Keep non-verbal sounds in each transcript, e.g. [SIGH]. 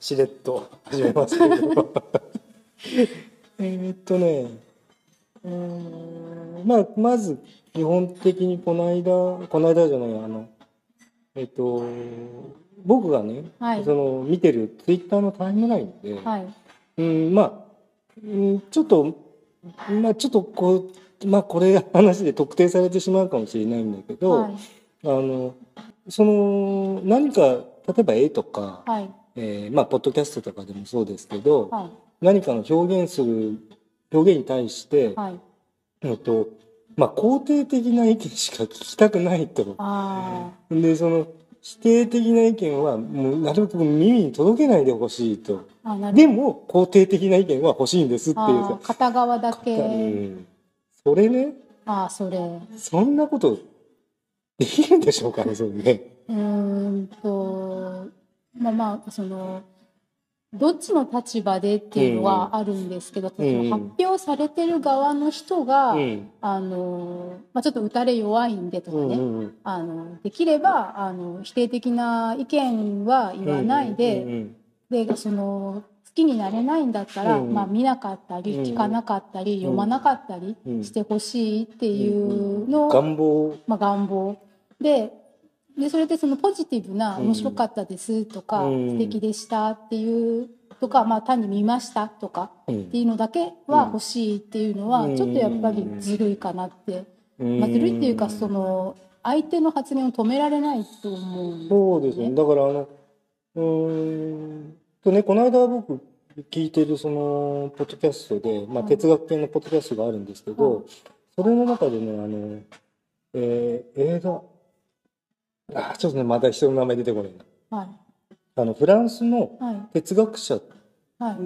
しれっと始めますけど。[LAUGHS] えーっとねうーんまあまず基本的にこの間この間じゃないあのえーっと僕がね、はい。その見てるツイッターのタイムラインで、はい。うんまあ、うん、ちょっとまあちょっとこうまあこれ話で特定されてしまうかもしれないんだけど、はい。あのその何か例えば絵とか、はいえーまあポッドキャストとかでもそうですけど、はい。何かの表現する表現に対して、はい。えっとまあ、肯定的な意見しか聞きたくないと。あでその否定的な意見はもうなるべく耳に届けないでほしいと。でも肯定的な意見は欲しいんですっていう。片側だけ、うん。それね。ああそれ。そんなことできるんでしょうかねそれね。うーんとまあまあそのどっちの立場でっていうのはあるんですけど、ん。その発表されてる側の人が、うん。あのまあ、ちょっと打たれ弱いんでとかね、うんうんあのできればあの否定的な意見は言わないで、うんうんでその好きになれないんだったら、うん。まあ、見なかったりうん。聞かなかったり、読まなかったりうん。してほしいっていうのを、願望。まあ、願望。ででそれでそのポジティブな「うん。面白かったです」とか「うん。素敵でした」っていうとか、まあ、単に「見ました」とかうん。っていうのだけは欲しいっていうのはうん。ちょっとやっぱりずるいかなって、うん。まあ、ずるいっていうかその相手の発言を止められないと思う。そうですね。だからあのうーん。とねこの間僕聞いてるそのポッドキャストで、まあ、はい哲学系のポッドキャストがあるんですけど、はいそれの中でねあの、えー映画あちょっとねまた人の名前出てこないな。はい。あのフランスのはい。哲学者はい。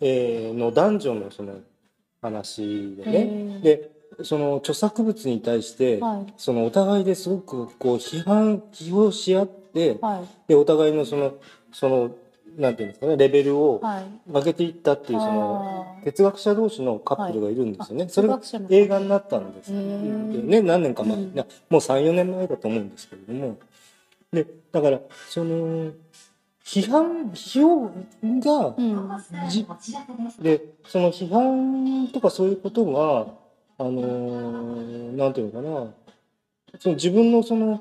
えーの男女のその話でね、えーでその著作物に対して、はい。そのお互いですごくこう批判批評し合って、はい。でお互いのそのそのなんていうんですかねレベルをはい。上げていったっていうその哲学者同士のカップルがいるんですよね、あそれが映画になったんですね何年か前、もう34年前だと思うんですけれども。でだからその批判批評が、でその批判とかそういうことがあのーなんていうのかな。その自分のその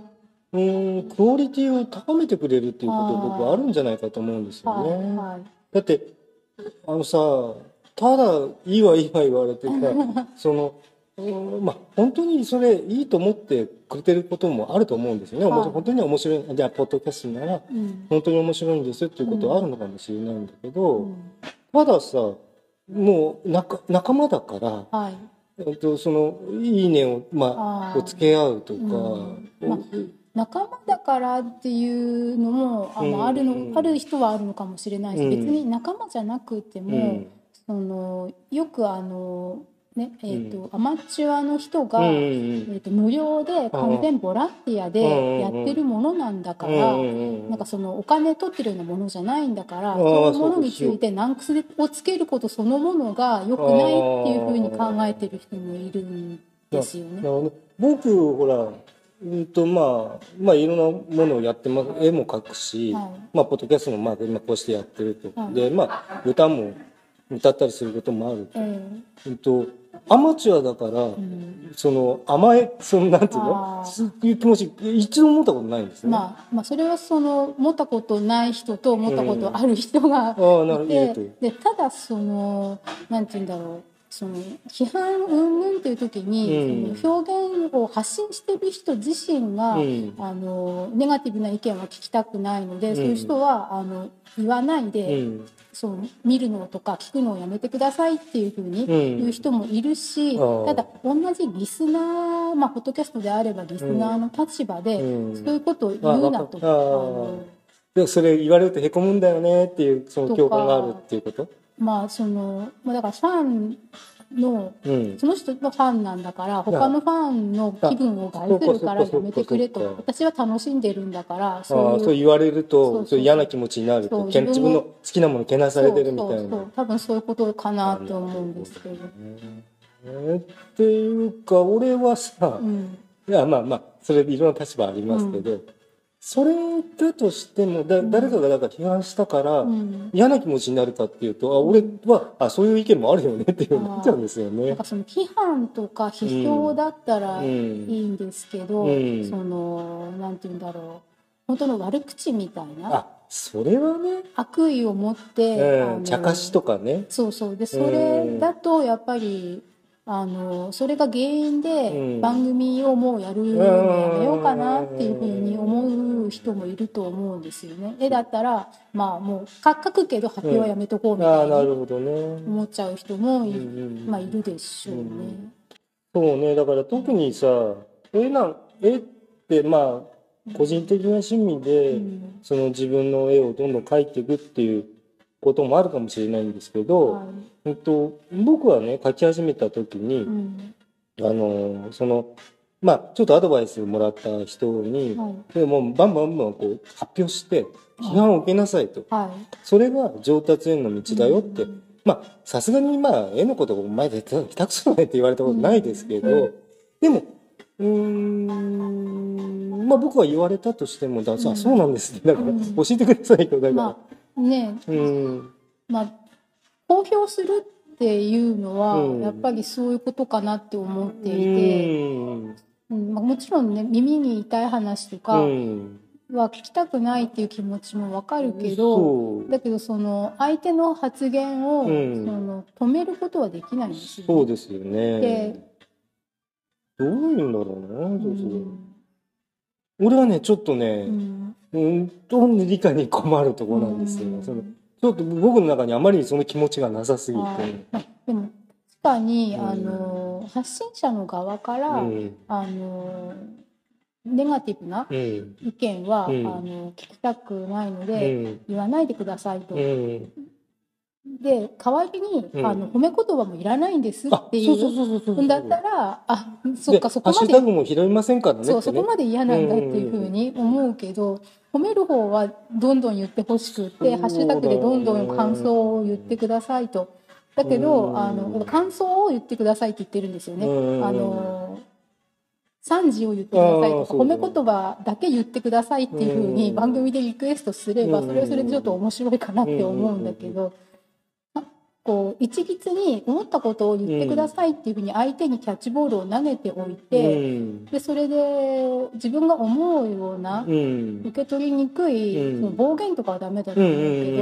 うーんクオリティを高めてくれるっていうこと僕はあるんじゃないかと思うんですよはいね。はい。だってあのさただいいわいいわ言われてさ [LAUGHS] そのまあ本当にそれいいと思ってくれてることもあると思うんですよね。はい。本当に面白いじゃあポッドキャストならうん。本当に面白いんですっていうことはあるのかもしれないんだけど。うん。たださもう仲仲間だから、はい。えっと、その「いいねを」まあ、をつけ合うとか、うん。まあ仲間だからっていうのもあの、うん。あるのある人はあるのかもしれないし、うん。別に仲間じゃなくても、うん。そのよくあのねえーとアマチュアの人が、うんうんえー、と無料で完全ボランティアでやってるものなんだから、うんうんなんかそのお金取ってるようなものじゃないんだから、そういうものについて難癖をつけることそのものが良くないっていうふうに考えてる人もいるんですよね。僕ほらうんとまあまあいろんなものをやってます絵も描くし、はい。まあポッドキャストもまあ今こうしてやってると、はい。でまあ歌も歌ったりすることもあると,、えうん、とアマチュアだから、えうん。その甘えそのなんていうの？そういう気持ち一度も思ったことないんですね。まあ、まあそれはその持ったことない人と持ったことある人がああなるほど。い言うとてでただそのなんて言うんだろうその批判云々っていう時に、うん。その表現を発信してる人自身が、うん。あのネガティブな意見は聞きたくないので、うん。そういう人はあの言わないで、うん。そう見るのとか聞くのをやめてくださいっていうふうにうん。言う人もいるし、ああ。ただ同じリスナー、まあ、ポッドキャストであればリスナーの立場で、うん。そういうことを言うなと。かでもそれ言われるとへこむんだよねっていうその共感があるっていうこと？まあそのまあだからファンのうん。その人がファンなんだから他のファンの気分を害するからやめてくれと。私は楽しんでるんだからあそういう。あそう言われるとそう嫌な気持ちになると自分の好きなものけなされてるみたいな。多分そういうことかなと思うんですけど、えーっていうか俺はさ、うん。いやまあまあそれいろんな立場ありますけど、好それだとしてもだ誰かがだから批判したから、うん。嫌な気持ちになるかっていうとあ俺はあそういう意見もあるよねっていうなっちゃうんですよね。なん。か。その批判とか批評だったらういん。いんですけど、うん。そのなんて言うんだろう。本当の悪口みたいな。あそれはね、悪意を持って、うん、茶化しとかね。そうそう。でそれだとやっぱりあのそれが原因うんで番組をもうやるのやめようかなっていうふうに思う人もいると思うんですよね。絵だったらまあもう書書くけど発表はやめとこうみあたいなるほどね。思っちゃう人もい,、まあ、いるでしょうね。そうねだから特にさ絵なん絵ってまあ個人的な趣味で、うんその自分の絵をどんどん描いていくっていうこともあるかもしれないんですけど、はい。えっと、僕はね描き始めた時に、うん。あのそのまあちょっとアドバイスもらった人に、はい。でもうバンバンバンこう発表して批判を受けなさいと、はい。それが上達への道だよって、うんまあさすがにまあ絵のことを前で下手くそだねって言われたことないですけど、うんでもうーんまあ僕は言われたとしてもださ、うん。そうなんですね。だからうん教えてくださいとだから、まあね。うん。まあ公表するっていうのは、うん。やっぱりそういうことかなって思っていて、うん。うん。まあ、もちろんね耳に痛い話とうかん。は聞きたくないっていう気持ちもわかるけど、だけどその相手の発言を、うん。その止めることはできないんですよ、そうですよね。でどういうんだろうな、うそうん。俺はねちょっとうね、んうん、と理解に困るところなんですよ、うん。そのちょっと僕の中にあまりにその気持ちがなさすぎて、あでも確かに、うん。あの発信者の側から、うん。あのネガティブなうん。意見は、うん。あの聞きたくないのうで、ん。言わないでくださいと。うん。で代わりに、うん。あの褒め言葉もいらないんですあっていそううそうそうそうそう。だったらあそっでかそこまでハッシュタグも拾いませんからねそうってね。そこまで嫌なんだっていうふうに思うけど、褒める方はどんどん言ってほしくって、ハッシュタグでどんどん感想を言ってくださいと。だけうん。どあの感想を言ってくださいって言ってるんですよね。うん。あの賛辞を言ってくださいとか褒め言葉だけ言ってくださいっていうふうにうん。番組でリクエストすればうん。それはそれでちょっと面白いかなって思うんだけどあこう一律に思ったことを言ってくださいっていうふうに相手にキャッチボールを投げておいてうん。でそれで自分が思うようなうん。受け取りにくいうん。その暴言とかはダメだと思うけ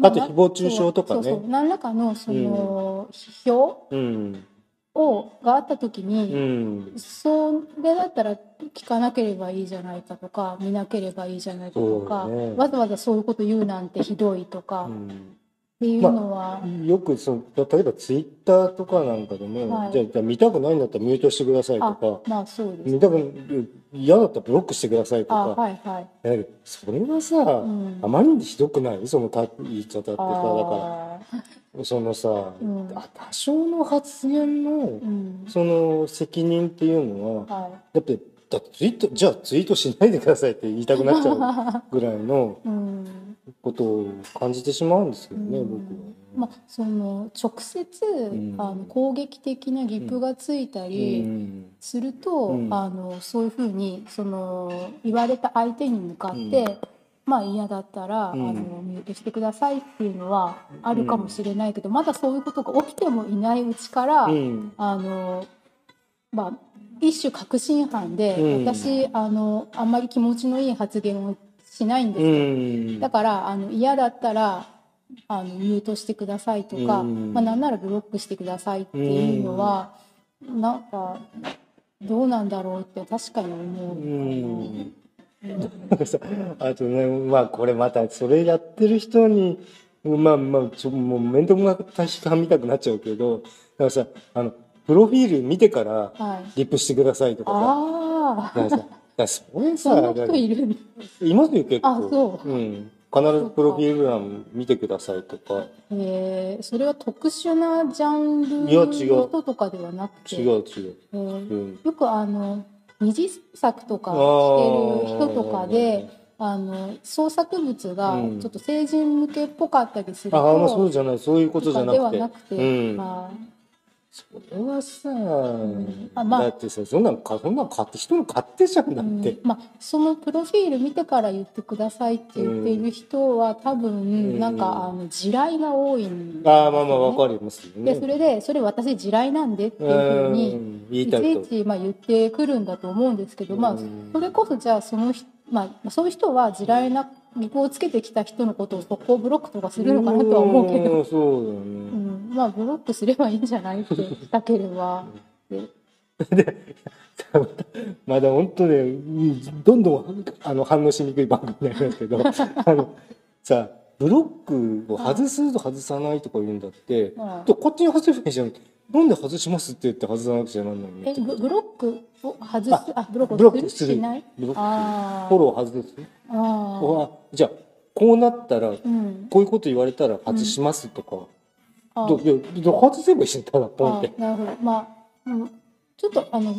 どあと誹謗中傷とかね。そうそう。何らかのその批評うんをがあった時に、うん。それだったら聞かなければいいじゃないかとか見なければいいじゃないかとか、ね。わざわざそういうこと言うなんてひどいとか、っうんていうのは、よくその例えばツイッターとかなんかでも、はい。じゃあじゃあ見たくないんだったらミュートしてくださいとあかまあそうです見たく嫌だったらブロックしてくださいとあかはいはい、それはさ、うん。あまりにひどくない？そのた言い方ってさだかあら。そのさ、うん。あ多少の発言のーうん。その責任っていうのははだってだってツイートじゃあツイートしないでくださいって言いたくなっちゃうぐらいのい、[LAUGHS] うんことを感じてしまうんですけどね、うん。僕は。まあ、その直接、ん。あの攻撃的なギップがついたりうん。すると、うん。あのそういうふうにその言われた相手に向かって、うん。まあ嫌だったら、うん。あのミュートしてくださいっていうのはあるかもしれないけど、まだそういうことが起きてもいないうちから、うん。あのまあ一種確信犯で、うん。私あのあんまり気持ちのいい発言をしないんですうよん。だからあの嫌だったらあのミュートしてくださいとか、うん。まあ、なんならブロックしてくださいっていうのは、なんかどうなんだろうって確かに思う。うん。あとねまあこれまたそれやってる人にまあまあちょもう面倒くさい批みたくなっちゃうけどだからさあのプロフィール見てからはい、リップしてくださいとかさ。ああだからさだからそれさそんな人いるんだいますよ結構。あそう。うん、必ずプロフィール欄見てくださいとか。えー。それは特殊なジャンいやル違うの人とかではなくて？違う。違う、えーうん、よくあの二次作とかしてる人とかであの創作物がうん。ちょっと成人向けっぽかったりすると、ああまあそうじゃない。そういうことじゃなくて。なくて、うん。まあそれはさ、んあまあ。だってさそんなんかそんなん買って人の勝手じゃんだって、うんまあ、そのプロフィール見てから言ってくださいって言っている人は多分ん。なんかあの地雷が多いんでね。ああまあまあわかりますよね。でそれでそれ私地雷なんでっていうふううにいちいちまあ言ってくるんだと思うんですけど、まあうん。それこそじゃあその人、まあ、そういう人は地雷な義語をつけてきた人のことを速攻ブロックとかするのかなとは思うけど、んそうだよね、うん、まあブロックすればいいんじゃないってしたければ。で [LAUGHS] まだ本当ねうんどんどんあの反応しにくい番組になりますけど。[LAUGHS] あのさブロックを外すと外さないとか言うんだって、うんでこっちに外せばいいじゃんなんで外します？って言って外さなくちゃなんないの？えブブロックを外す？あブロブロッッククするする。しないブロックあフォロー外す？ああじゃあこうなったらーうん。こういうこと言われたら外しますとか、あどいやど外せばいいじゃんただポンって。あなるほど。まあ、うん、ちょっとあの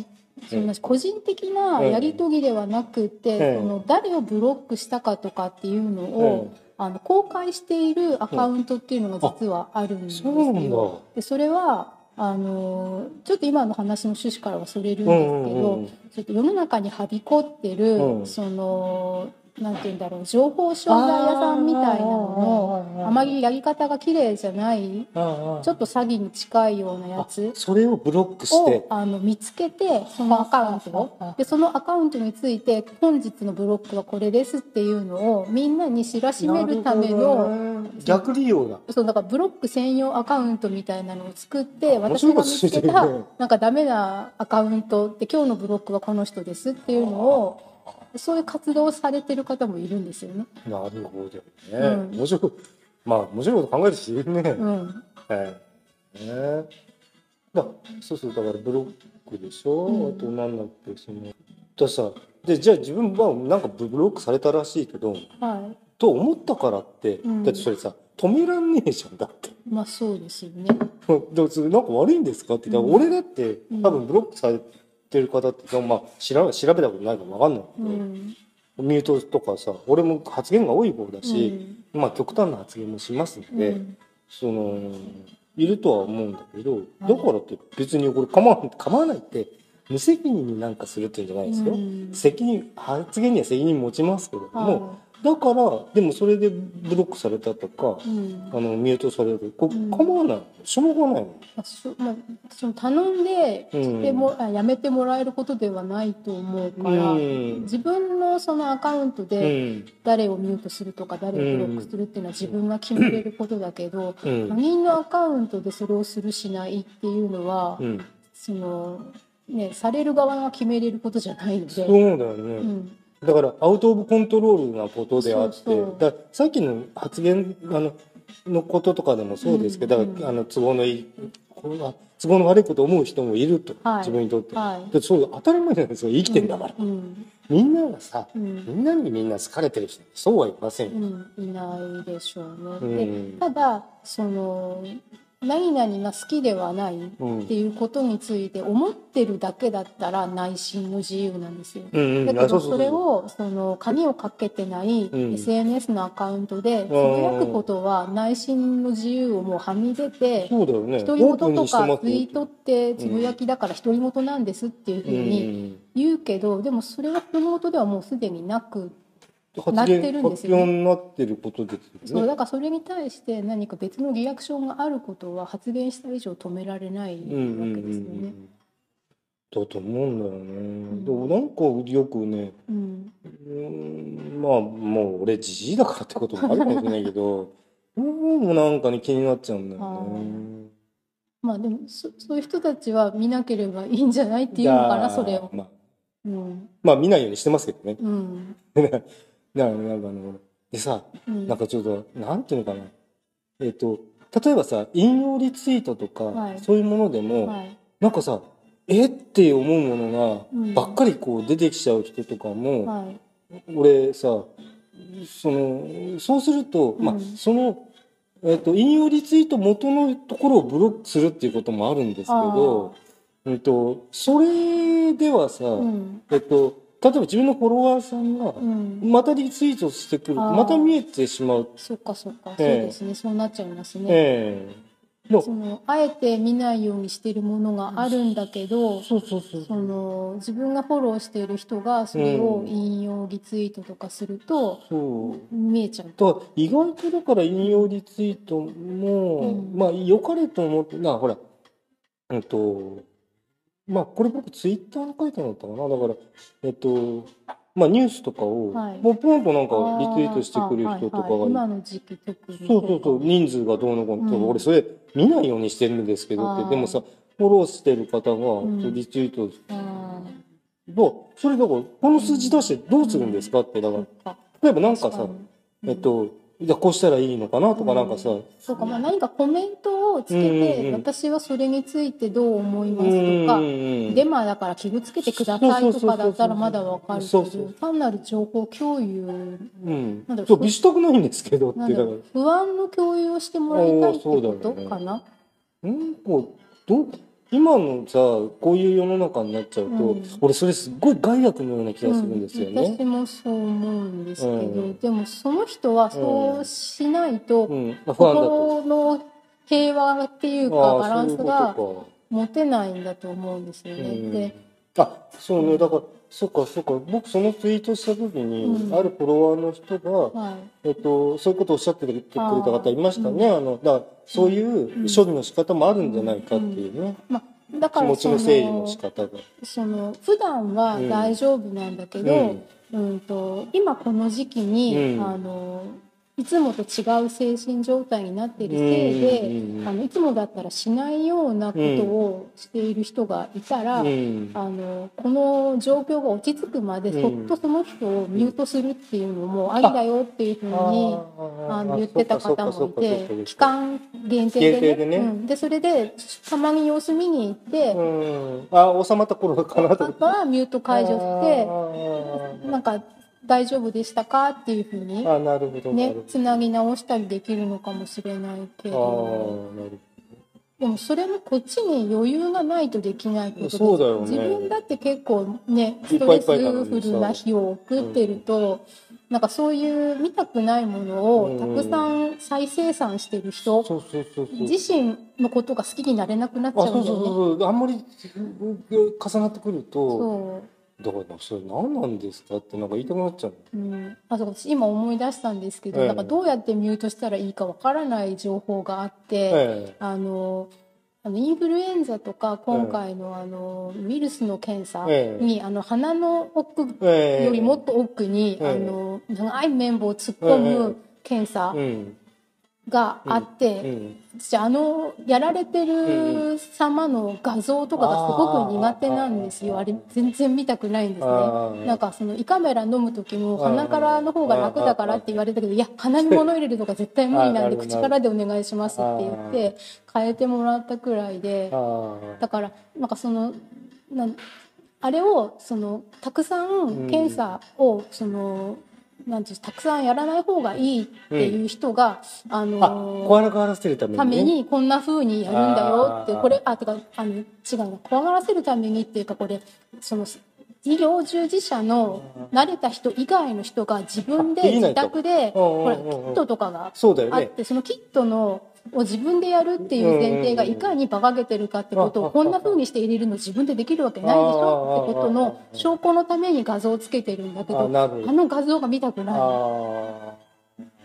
そん。な個人的なうん。やり取りではなくて、うん。その誰をブロックしたかとかっていうのうをん、あの公開しているアカウントっていうのが実はあるんですそうなんだ。よ。でそれはあのちょっと今の話の趣旨からはそれるんうんですけど、うんうん。ちょっと世の中にはびこってる、うん。そのなんて言うんだろう情報商材屋さんみたいなののあまりやり方が綺麗じゃないちょっと詐欺に近いようなやつそれをブロックして。をあの見つけてそのアカウントを。でそのアカウントについて本日のブロックはこれですっていうのをみんなに知らしめるためのね。逆利用だ。そうだからブロック専用アカウントみたいなのを作って面私が見つけたなんかダメなアカウントって今日のブロックはこの人ですっていうのをそういう活動をされてる方もいるんですよね。なるほどね、うん。面白い。まあ面白いこと考えるしね、うん。はいね。だそうそうだからブロックでしょ、うん。あとなんだっけそのださでじゃあ自分はなんかブロックされたらしいけどはい。と思ったからって、うん。だってそれさ止めらんねえじゃんだって。まあそうですよね。だからそれなんか悪いんですかって。うん俺だって多分ブロックされてる方って、まあ、調べ調べたことないから分かんないけど、うん。ミュートとかさ俺も発言が多い方だうし、ん。まあ極端な発言もしますので、うん。そのいるとは思うんだけどだからって別にこれ構わ構わないって無責任になんかするっていうんじゃないですよ、うん。責任発言には責任持ちますけれども、はだからでもそれでブロックされたとかいうん。あのミュートされる。こうん。構わない。しょうがないの。まあしょまあ、その頼んでも、あやめてもらえることではないと思うから、うん。自分のそのアカウントうでん。誰をミュートするとか誰をブロックするっていうのは自分が決めれることだけど、うん。他人のアカウントでそれをするしないっていうのは、うん。そのね、される側が決めれることじゃないのそうで。だよね、うんだからアウト・オブ・コントロールなことであってださっきの発言あののこととかでもそうですけど、うんだからあの都合のいい都合の悪いことを思う人もいると、はい。自分にとって、はい。だってそう当たり前じゃないですか生きてんだから、うんみんながさうん。みんなにみんな好かれてる人そうはいませんよ、うん、いないでしょううね。でんただその何々が好きではないっうん。ていうことについて思ってるだけだったら内心の自由なんですよ。うんうん。だけどそれをその鍵をかけてないうん。SNS のアカウントでつぶやくことは内心の自由をもうはみ出て独り言とかツイートってつぶやきだから独り言なんですっていうふうに言うけどでもそれは独り言ではもうすでになくうん、なってるんですよね。発表になってることですよね。そうだからそれに対して何か別のリアクションがあることは発言した以上止められないわうんうんうんけですよね。うん。だと思うんだよね、ん。でもなんかよくねうん。うーんまあもう俺じじいだからってこともあるかもしれないけど [LAUGHS] うんなんかね気になっちゃうんだよね。まあでもそそういう人たちは見なければいいんじゃないっていうのかなそれを。まあ、うん。まあ見ないようにしてますけどね。うん [LAUGHS] だからなんかあのでさうん。なんかちょっとなんていうのかな。えっ、と例えばさ引用リツイートとか、はい。そういうものでも、はい。なんかさえって思うものうん。がばっかりこう出てきちゃう人とかも、はい。俺さそのそうすると、まあうんその、えっと引用リツイート元のところをブロックするっていうこともあるんですけど、えっと、それではさ、うん。えっと、例えば自分のフォロワーさんがうん。またリツイートしてくるとあー。また見えてしまう、そっかそっか。そうええですね。そうなっちゃいますね。ええ。のそのあえて見ないようにしてるものがあるんだけど、そうそうそうその自分がフォローしている人がそれを引用リツイートとかするとそう。見えちゃう。だから意外とだから引用リツイートも、うんまあ良かれと思ってなほらうんとまあこれ僕ツイッターに書いたのだったかな。だからえっとまあニュースとかを、はい。もうポンとなんかリツイートしてくれる人とかあーはいはい。が今の時期特にそうそうそうか人数がどうのこうのとか、うん。俺それ見ないようにしてるんですけどっあーてでもさフォローしてる方ん。がリツイートあどう？それだからこの数字出してどうするんですかって。だから例えばなんかさ確かに。えっとじゃあこうしたらいいのかなとかなんかさ、そうかまあ何かコメントをつけうんて、うんうん。私はそれについてどう思いますうんとか、うん。デマだから気をつけてくださいとかだったらまだわかるけど単なる情報共有うん。なんだろうそう、見したくないんですけどって、不安の共有をしてもらいたいってことかな、うん、こう、どう、今のさ、こういう世の中になっちゃうと、うん俺それすっごい害悪のような気がするんですようんね。私もそう思うんですけど、うんでもその人はそうしないと。心の平和っていうかバランスが持てないんだと思うんですよね。うんで。あ、そうね、だから、そっかそっか、僕そのツイートした時に、うん。あるフォロワーの人が、はい。えっと、そういうことをおっしゃってくれた方いましたね。ああの、だそういう処理の仕方もあるんじゃないかっていうね。まあ、だか気らそ持ちの整理のの仕方が。その普段は大丈夫なんだけど、うんと今この時期に、うん。あのいつもと違う精神状態になっているせいで、うん。あのいつもだったらしないようなことをしている人がいたら、うん。あのこの状況が落ち着くまでそっとその人をミュートするっていうのもありだよっていうふうにあの言ってた方もいて期間限定でね。でね。うん、でそれでたまに様子見に行って、うん。あ、収まった頃かなとはミュート解除してなんか大丈夫でしたか？っていうふうにあ、なるほど。ねつなぎ直したりできるのかもしれないけど。でもそれもこっちに余裕がないとできないことでそうだよね自分だって結構ねストレスフルな日を送ってると、なんかそういう見たくないものをたくさん再生産してる人。自身のことが好きになれなくなっちあ、ゃそううんだよね。そうそうそう。あんまり重なってくると、だからそれ何なんですかってなんか言いたくなっちゃう。うん、あそう私今思い出したんですけど、ええ。なんかどうやってミュートしたらいいかわからない情報があって、えあのあのインフルエンザとか今回のあのウイルスの検査ええ。に、あの鼻の奥よりもっと奥に、ええ。あの長い綿棒を突っ込む検査うん。があって、うん。私あのやられてる様の画像とかがすごく苦手なんですよ。あれ全然見たくないんですね。なんかその胃カメラ飲む時も鼻からの方が楽だからって言われたけどいや鼻に物入れるとか絶対無理なんで口からでお願いしますって言って変えてもらったくらいであだからなんかそのなんあれをそのたくさん。検査をそのなんてたくさんやらない方がいいっていう人がああ。あ、の怖がらせるために、ね。ためにこんな風にやるんだよってこれあてかあの違うな怖がらせるためにっていうかこれその医療従事者の慣れた人以外の人が自分で自宅でほらキットとかが。あってそのキットのを自分でやるっていう前提がいかに馬鹿げてるかってことうんをこんな風にして入れるの自分でできるわけないでしょ？ってことの証拠のために画像をつけてるんだけど。あの画像が見たくない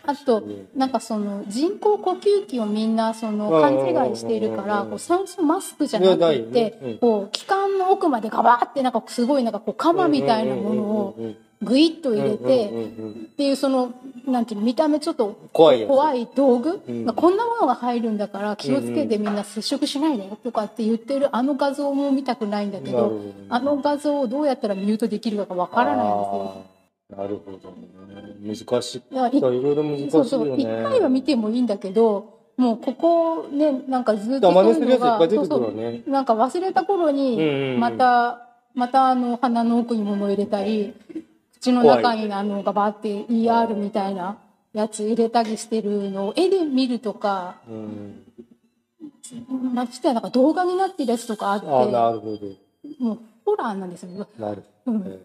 ああとなんかその人工呼吸器をみんなその勘違いしているからこう酸素マスクじゃなくてこう気管の奥までガバーってなんかすごいなんかこう鎌みたいなものをグイッと入れてっていうそのなんていうの見た目ちょっと怖い道具？こんなものが入るんだから気をつけてみんな接触しないでとかって言ってるあの画像も見たくないんだけどあの画像をどうやったらミュートできるかがわからないんですよ。なるほどね。難しい。いいろいろ難しいよね。そうそう一回は見てもいいんだけどもうここねなんかずっと真そういうのが似するやついっぱい出てくそうそう。なんか忘れた頃にうんまたまたあの鼻の奥に物入れたり口の中にあのガバって ER みたいなやつ入れたりしてるのを絵で見るとかうん。ましてやなんか動画になってるやつとかあってあなるほど。もうホラーなんですよ。なる。うん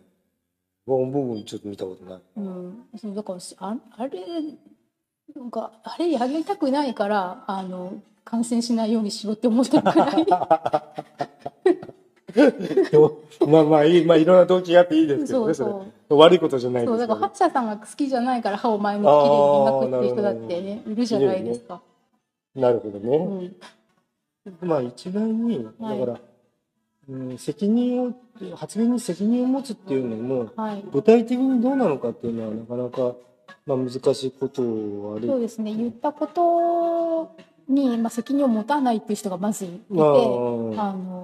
ええ僕僕もちょっと見たことない。うん、そうだからしああれなんかあれやりたくないからあの感染しないようにしようって思ってるくらい [LAUGHS] まあまあいい、まあいろんな動機があっていいですけどね、そそうれ。悪いことじゃないそうだですから歯医者さんが好きじゃないから歯を前向きに磨くっていう人だってねいるじゃないですか。なるほどうね。んまあ一概に、だはいから、うん、責任を、発言に責任を持つっていうのも、はい。具体的にどうなのかっていうのはなかなか、まあ難しいことはある。そうですね。言ったことに、まあ、責任を持たないっていう人がまずいて、まああの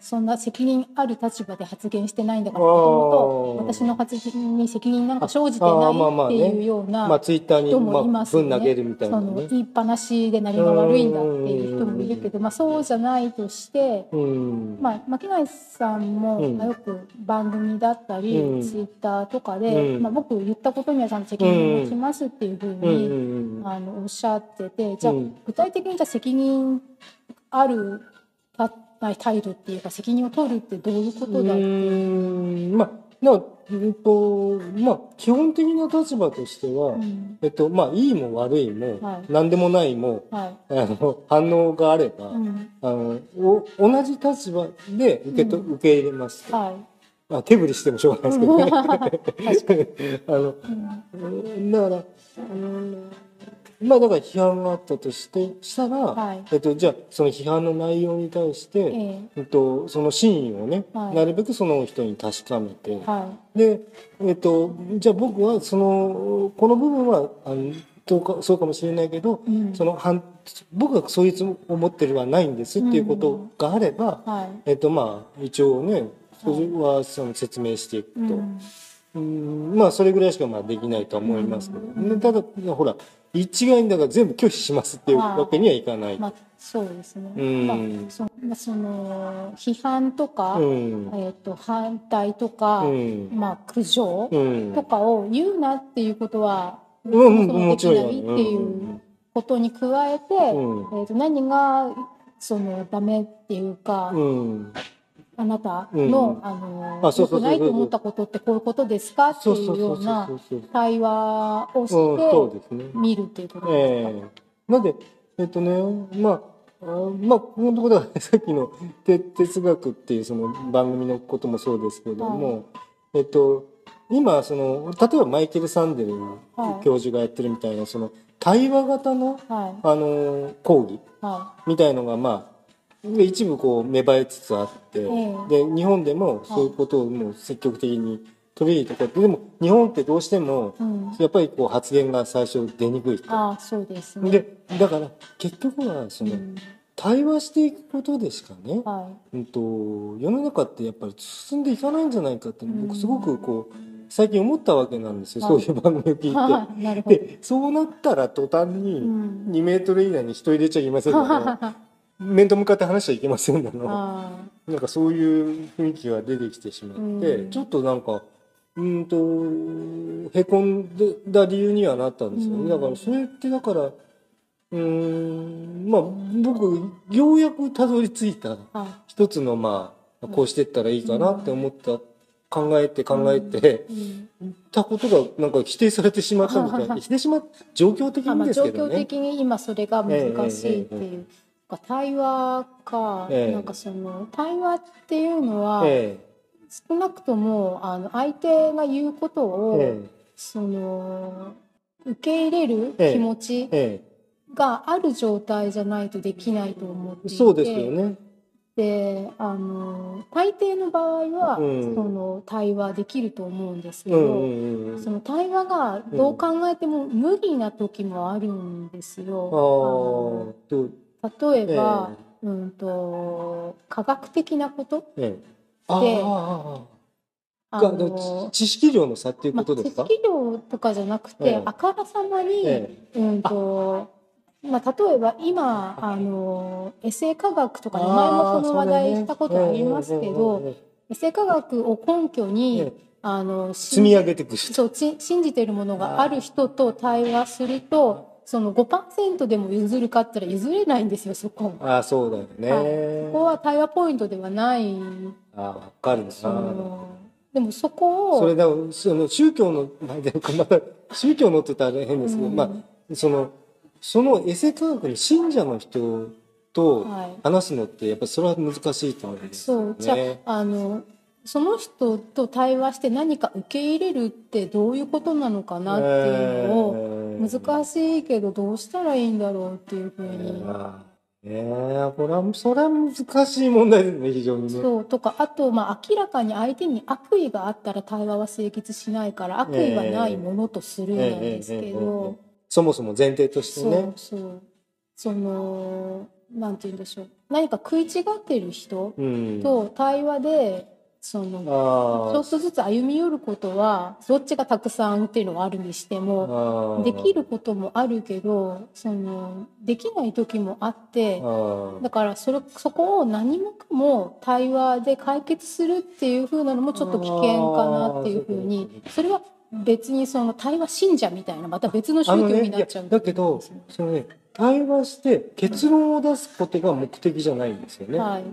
そんな責任ある立場で発言してないんだからもともと私の発言に責任なんか生じてないってねいうようなまあツイッターに、人もいますよね。分投げるみたいなね。その言いっぱなしで何が悪いんだっていう人もいるけど、まあ、そうじゃないとして、うん。まあ、牧内さんも、よく番組だったり、うん。ツイッターとかで、うん。まあ、僕言ったことにはちゃんと責任を持ちますっていうふううんに、あのおっしゃっててじゃあ、うん。具体的にじゃあ責任あるた態度っていうか責任を取るってどういうことだってう。ーん。まあなえっとまあ基本的な立場としては、うん。えっとまあいいも悪いも、はい。何でもないもはい。あの反応があれば、うん。あのお同じ立場で受けと、うん。受け入れますと、はい。まあ、手振りしてもしょうがないですけどね。[LAUGHS] [LAUGHS] あのうん。うんだからうんまあだから批判があったとしてしたら、はい。えっと、じゃあその批判の内容に対して、ええ。えっと、その真意をね、はい。なるべくその人に確かめて、はで、えっと、じゃあ僕はそのこの部分はあのどうかそうかもしれないけど、い、うん。その反僕はそういうつも思ってるはないんですっていうことがあれば、はい。えっとまあ一応ねそれはその説明していくと、うん。うんまあそれぐらいしかまあできないとは思いますけど、うん。ただほら一概にだから全部拒否しますっていうはいわけにはいかない。まあそうですね、うん。まあそまあその批判とか、うん。えっと反対とか、うん。まあ苦情うん。とかを言うなっていうことは、うん。そもちろんできないっていうことに加えて、うん。えー、と何がそのダメっていうか、うんあなたの、うん。あの良くないと思ったことってこういうことですかっていそうよう。な対話をして。見るっていうことですか？ええ。なんで、えっとね、まあ、あまあ、このところでは、[LAUGHS] さっきのて哲学っていうその番組のこともそうですけれども、えっと、今、その、例えばマイケル・サンデルはい。教授がやってるみたいな、その、対話型の、はい。あの、講義はみたいのが、まあ、一部こう芽生えつつあって、えで、日本でもそういうことをもう積極的に取り入れてこうやって、でも日本ってどうしても。やっぱりこう発言が最初出にくいと。ああそうですね。でだから結局はその、うん対話していくことでしかね、はうん、と世の中ってやっぱり進んでいかないんじゃないかってうん僕すごくこう最近思ったわけなんですよ、はいそういう番組を聞い。て。[LAUGHS] でそうなったら途端うにん。2メートル以内に人入れちゃいけませんのあ [LAUGHS] 面と向かって話しちゃいけませんの。あなんかそういう雰囲気が出てきてしまって、うん。ちょっとなんかうんとへこんだ理由にはなったんですよね、うん。だからそれってだからうーんまあ僕ようやくたどり着いたあ。一つのまあこうしてったらいいかなって思った、考えて考えてうん。たことがなんか否定されてしまったみたいな。否定しま状況的あまあにです状況けどね。的に今それが難しいってえええいう。なんか対話か、ええ。なんかその対話っていうのは、え少なくともあの相手が言うことえを、えその受け入れるええ。気持ちええがある状態じゃないとできないと思っていて。そうですよね。であの大抵の場合は、うん。その対話できると思うんですけど、うんうんうんその対話がどう考えても無理な時もあるんですよ。ああ例えば、うんと科学的なこと？ええ。あであの知識量の差っていうまあ、知ことですか、識量とかじゃなくて、ええ。あからさまに、えうんとまあ、例えば今あのエセ科学とかに前もその話題したことありますけど、えええええエセ科学を根拠に、ええ。あの積み上げていく人。そうち信じているものがある人と対話するとその5%でも譲るかったら譲れないんですよそこ。ああそうだよね、はい。ここは対話ポイントではない。ああわかるな。でもそこをそれだその宗教のまた宗教のって言ったら変ですけど、うん。まあそのそのエセ科学の信者の人とはい。話すのってやっぱそれは難しいと思うんですよね。そう。じゃああのその人と対話して何か受け入れるってどういうことなのかなっていうのを難ししいけどどうしたらいいんだろうっていうふういに。ええこれはそれは難しい問題ですね非常にね。そうとかあと、まあ、明らかに相手に悪意があったら対話は成立しないから悪意はないものとするなんですけどえそもそも前提としてそうね。そうそのなんて言うんでしょう何か食い違ってる人うん。と対話でそのちょあっとずつ歩み寄ることはどっちがたくさんっていうのはあるにしてもあできることもあるけどそのできない時もあってあだからそれそこを何もかも対話で解決するっていう風なのもちょっと危険かなっていう風にそれは別にその対話信者みたいなまた別の宗教になっちゃうだけど、そのね、対話して結論を出すことが目的じゃないんですよね。はい、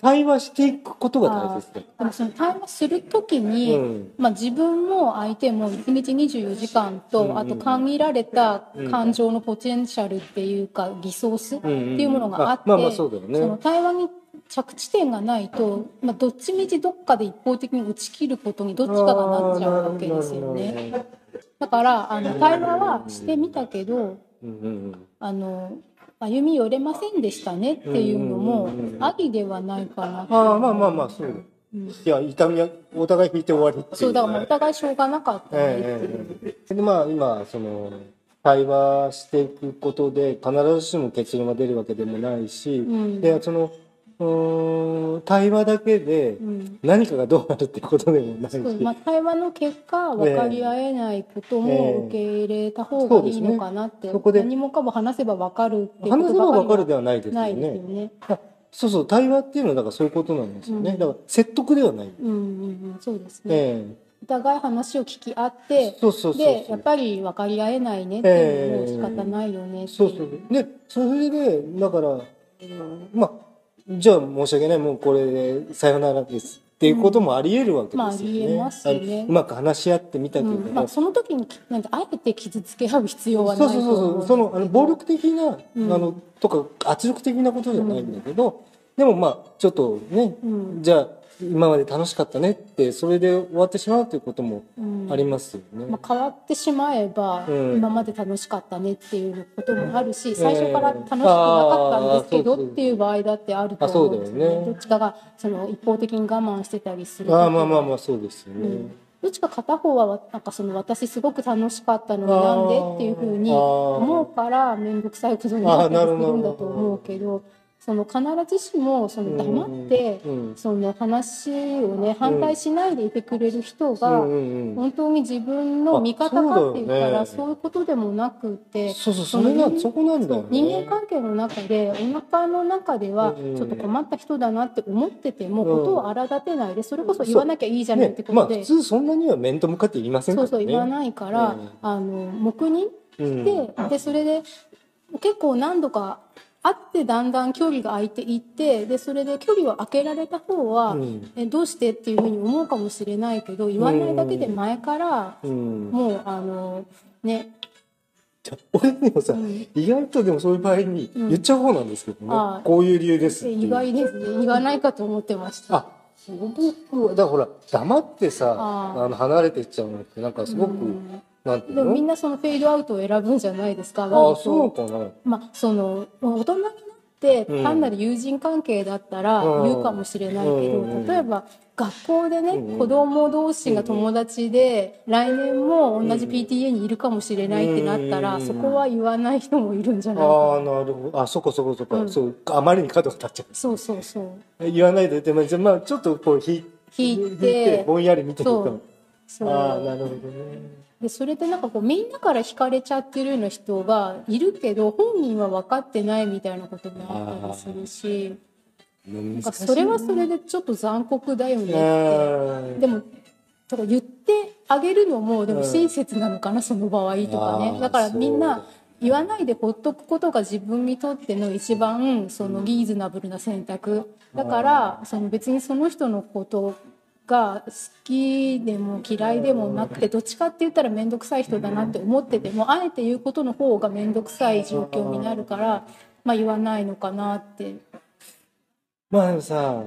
対話していくことが大切だ。でもその対話する時に、うん。まあ、自分も相手も1日24時間と、うんうんあと限られた感情のポテンシャルっていうかリソースっていうものがあって、の対話に着地点がないと、まあ、どっちみちどっかで一方的に打ち切ることにどっちかがなっちゃうわけですよね。だからあの対話はしてみたけどうんうんうん。あの歩み寄れませんでしたねっていうのもありではないかなああまあまあまあそう。うんいや痛みはお互い引いて終わり。そうだからお互いしょうがなかったねっていう。ええでまあ今その対話していくことで必ずしも結論が出るわけでもないし、うんでそのうーん対話だけでうん何かがどうなるってことでもないし、そうまあ、対話の結果分かり合えないことも受け入れた方がいいのかなって、そうですねそこで何もかも話せば分かるっていう話せば分かるではないですよないですよね。そうそう対話っていうのはだからそういうことなんですよね。うんだから説得ではない。うんうんうん、そうですね。えお互い話を聞き合っえて。でやっぱり分かり合えないねっていうのも仕方ないよねっていそうそうでそれでだから、うんまあじゃあ申し訳ないもうこれでさよならですっていうこともあり得るわけですよね。まああますよね。うまく話し合ってみたけど、うん。まあ、その時になんてあえて傷つけ合う必要はなそいそうそうそう。そのあの暴力的な、うん。あのとか圧力的なことじゃないんだけど、でもまあちょっとね、うん。じゃあ今まで楽しかったねってそれで終わってしまうということもうん。ありますよね。まあ、変わってしまえば、うん。今まで楽しかったねっていうこともあるし最初から楽しくなかったんですけどっていう場合だってあると思うんですあそうだよね。どっちかがその一方的に我慢してたりするああまあまあまあそうですよね。うん。どっちか片方はなんかその私すごく楽しかったのになんでっていうふうに思うから面倒くさいことになったりするんだと思うけどその必ずしもその黙ってうん。その話をね反対しないでいてくれる人が本当に自分の味方かって言ったあそうだよね。らそういうことでもなくてそうそうそれがそこなんだよね。人間関係の中でお腹の中ではうん。ちょっと困った人だなって思っててもうん。ことを荒立てないでそれこそ言わなきゃいいじゃないってね、まあことで。普通そんなには面と向かって言いませんね。そうそう言わないからうん。あの黙認？うん。ででそれで結構何度か会ってだんだん距離が空いていってでそれで距離を空けられた方は、うん。えどうしてっていうふうに思うかもしれないけど言わないだけで前からうん、もうあのね、俺でもさ、うん。意外とでもそういう場合にうん。言っちゃう方なんですけどね、ああ。こういう理由です意外ですね。言わないかと思ってました。あ僕はだからほら黙ってさああ。の離れていっちゃうのってなんかすごく、うんなんていうでもみんのなそのフェードアウトを選ぶんじゃないですか。ああそうかな。まあその大人になってうん。単なる友人関係だったらうん。言うかもしれないけど、うん。例えば学校でね、うん。子供同士が友達で、来年も同じ PTA にいるかもしれないってなったら、うん。そこは言わない人もいるんじゃないかああな。なるほど。あそこそこそこ、うん。そうあまりに角が立っちゃそうそうそう。う言わないででもじゃあまあちょっとこう引引いてぼんやり見てるそとう。そう。ああなるほどねでそれでなんかこうみんなから惹かれちゃってるような人がいるけど本人は分かってないみたいなこともあったりするしなんかそれはそれでちょっと残酷だよね。って。でもとか言ってあげるのもでも親切なのかな、その場合とかね。だからみんな言わないでほっとくことが自分にとっての一番そのリーズナブルな選択。だからその別にその人のことが好きでも嫌いでもなくてどっちかって言ったら面倒くさい人だなって思っててもあえて言うことの方が面倒くさい状況になるからまあ言わないのかなって。まあでもさ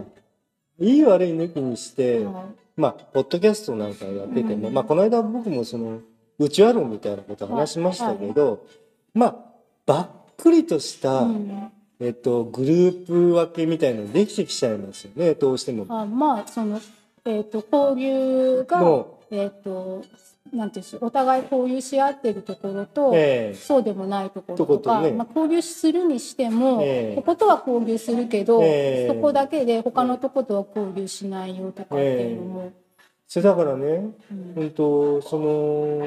いい悪い抜きにして、うんまあポッドキャストなんかやってても、うんまあこの間僕もそのうちわ論みたいなこと話しましたけど、まあばっくりとした、うんえっと、グループ分けみたいなのできてきちゃいますよねどうしても。あまあその、えー、と交流が、もえー、となんていうんでしょうお互い交流し合ってるところと、ええ。そうでもないところとか、ね。まあ、交流するにしても、ええ。こことは交流するけど、ええ。そこだけで他のとことは交流しないよとかっていうのも、それだからね、うん。うんとその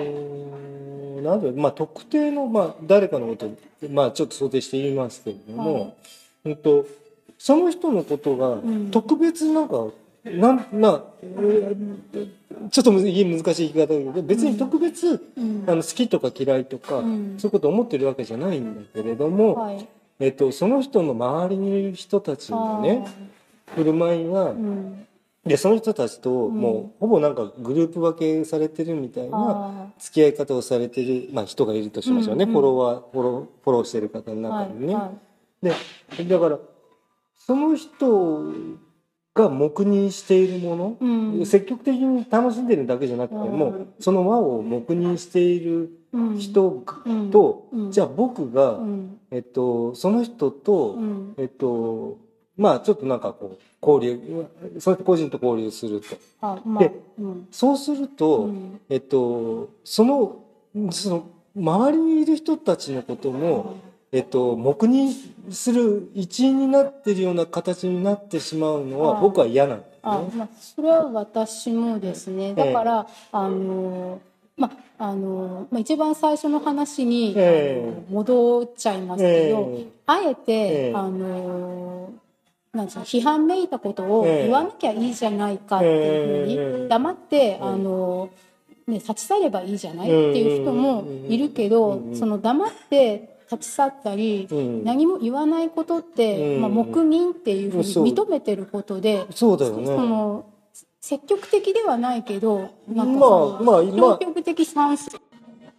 なんだまあ特定の、まあ、誰かのことまあちょっと想定して言いますけれども、はい。うんとその人のことがん。特別なんか、なえーちょっとむ難しい言い方だけど別に特別、うん。あの好きとか嫌いとか、うん。そういうこと思ってるわけじゃないんだけれども、はい。えっと、その人の周りにいる人たちのね振る舞いが、でその人たちとん。もうほぼなんかグループ分けされてるみたいなあ付き合い方をされてる、まあ、人がいるとしましょうね、うんうん。フォロワーフォローフォローしてる方のー中はいにね。はでだからその人が黙認しているもの、積極的に楽しんでるだけじゃなくても、うんその輪を黙認しているうん。人うん。と、うん。じゃあ僕が、うん。えっと、その人と、うん。えっとまあちょっとなんかこう交流そうやって個人と交流すると。あまあでうん。そうすると、うん。えっとそのその周りにいる人たちのことも、えっと、黙認する一員になってるような形になってしまうのはあ。僕は嫌なんですあね。まあ、それは私もですね。だから、あのまああのまあ、一番最初の話に、え戻っちゃいますけど、えあえて、ええ。あのなんつうの批判めいたことをええ。言わなきゃいいじゃないかっていうふうに、ええ。黙って、あのね、立ち去ればいいじゃないっていう人もいるけど、うん。その黙って立ち去ったり、うん。何も言わないことって、うん。まあ、黙認っていうふうに認めてることで、そそうだよね。の積極的ではないけどなんかまあそのまあ今消極的賛成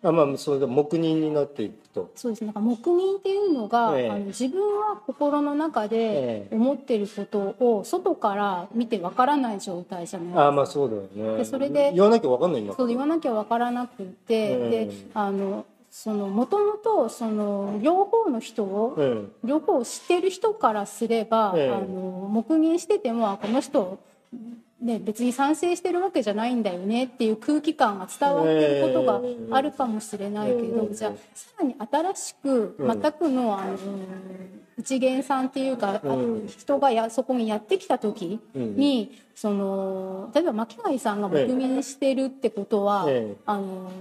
あまあそれが黙認になっていくと。そうです。ねなんか黙認っていうのが、ええ。あの自分は心の中でええ。思ってることを外から見てわからない状態じゃないですか。あまあそうだよね。でそれで言わなきゃわかんないんだそう言わなきゃわからなくって、ええであのそのもともとその両方の人を、うん両方を知ってる人からすれば、ええ。あの黙認しててもあこの人、ね、別に賛成してるわけじゃないんだよねっていう空気感が伝わってることがあるかもしれないけど、ええじゃあさらに新しくうん。全くの,、あの一元さんっていうか、人がやそこにやってきた時に、その例えば巻貝さんが黙認してるってことは、ええ。あの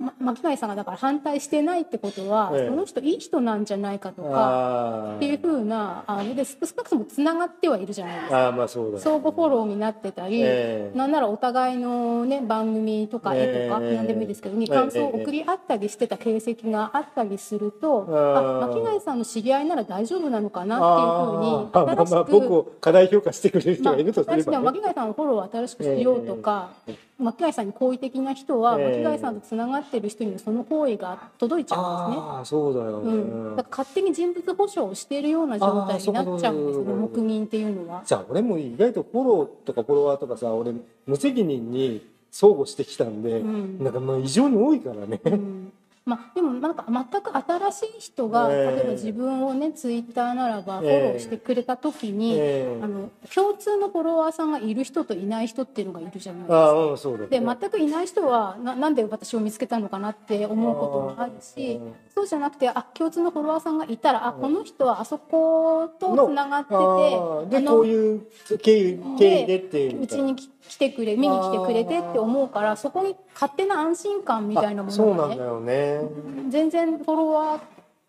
ま巻貝さんがだから反対してないってことは、ええその人いい人なんじゃないかとか。あっていうふうなあので少なくともつながってはいるじゃないですかああまあそうだ。相互フォローになってたり、ええなんならお互いの、ね、番組とか絵とか、ええ何でもいいですけどにええ感想を送り合ったりしてた形跡があったりすると、あーあ巻貝さんの知り合いなら大丈夫なのかなあっていうふうにあまあまあ僕新しく。を過大評価してくれる人まあ、がいるとすれ新しくばね。巻貝さんのフォローを新しくしようとか、巻貝さんに好意的な人は、ええ巻貝さんとつながってる人にもその行為が届いちゃうんですね。ああそうだよね。うん、だから勝手に人物保証をしているような状態になっちゃうんですよね黙認っていうのは。じゃあ俺も意外とフォローとかフォロワーとかさ俺無責任に相互してきたんで、うんなんかまあ異常に多いからね。うんまあ、でもなんか全く新しい人が、ええ。例えば自分をねツイッターならばフォローしてくれた時に、ええ。あの共通のフォロワーさんがいる人といない人っていうのがいるじゃないですか。で全くいない人はななんで私を見つけたのかなって思うこともあるしうんそうじゃなくてあ共通のフォロワーさんがいたらあこの人はあそことつながっててでこういう経緯経緯でっていううちに来来てくれ見に来てくれてって思うからそこに勝手な安心感みたいなもあそうのがねなんだよね。全然フォロワー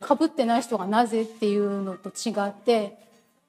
かぶってない人がなぜっていうのと違って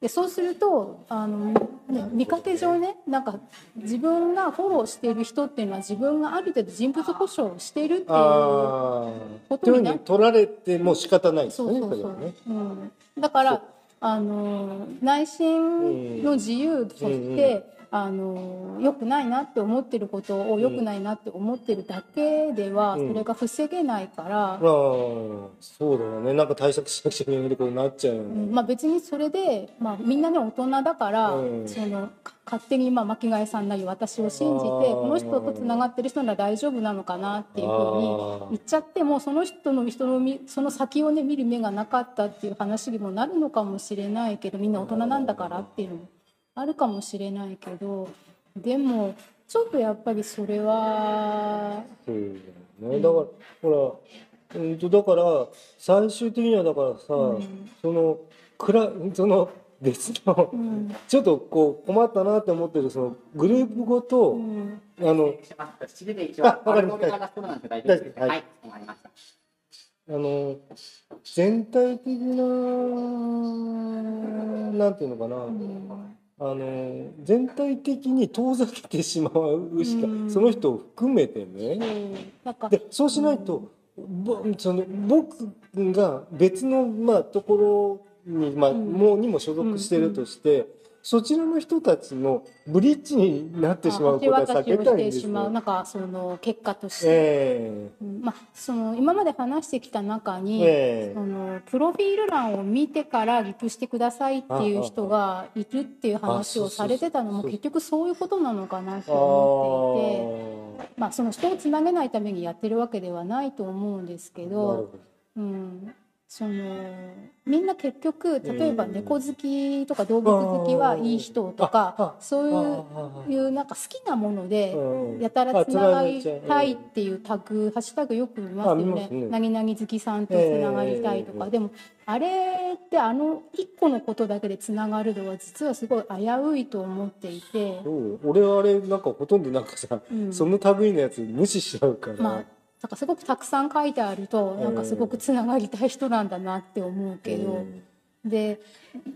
でそうするとあの、ね、見かけ上ねなんか自分がフォローしている人っていうのは自分がある程度人物保証をしてるっていう。ことになに取られても仕方ないですよね。そうそうそうれはね。うん、だからあの内心の自由として、あの良くないなって思ってることを良くないなって思ってるだけではそれが防げないから、ああそうだよね。なんか対策しなくちゃいけないことになっちゃうよね、うん。まあ、別にそれで、まあ、みんなね大人だから、うん。そのか勝手にまあ巻貝さんなり私を信じてこの人とつながってる人なら大丈夫なのかなっていうふうに言っちゃってもその人の人のみその先をね見る目がなかったっていう話にもなるのかもしれないけどみんな大人なんだからっていうのもあるかもしれないけどでもちょっとやっぱりそれはそうだよね。だからほらうんとだから最終的にはだからさ、うん。そのくらその別のうん。ちょっとこう困ったなって思ってるそのグループごと、うん。あのあわかりました。はい。はい、わかりました。あの全体的ななんていうのかな、うんあの全体的に遠ざけてしまうしか、うん。その人を含めてね、でそうしないと、ぼその僕が別の、まあ、ところに,、まあうん。もうにも所属してるとして、そちらの人たちのブリッジになってしまうことは避橋けたいんですよ。まうなんかその結果として、えうん。まあ、その今まで話してきた中えに、えそのプロフィール欄を見てからリプしてくださいっていう人がいるっていう話をされてたのも結局そういうことなのかなえと思っていて、まあ、その人をつなげないためにやってるわけではないと思うんですけど、うん、そのみんな結局例えばうん猫好きとか動物好きはいい人とかそういうあいうなんか好きなものでうんやたらつながりたいっていうタグハッシュタグよく見ますよね。あ見ますね「なぎなぎ好きさんとつながりたい」とか、ええでもあれってあの一個のことだけでつながるのは実はすごい危ういと思っていて、俺はあれなんかほとんどなんかさ、うん。その類のやつ無視しちゃうから、まあなんかすごくたくさん書いてあるとなんかすごくつながりたい人なんだなって思うけど。うん。で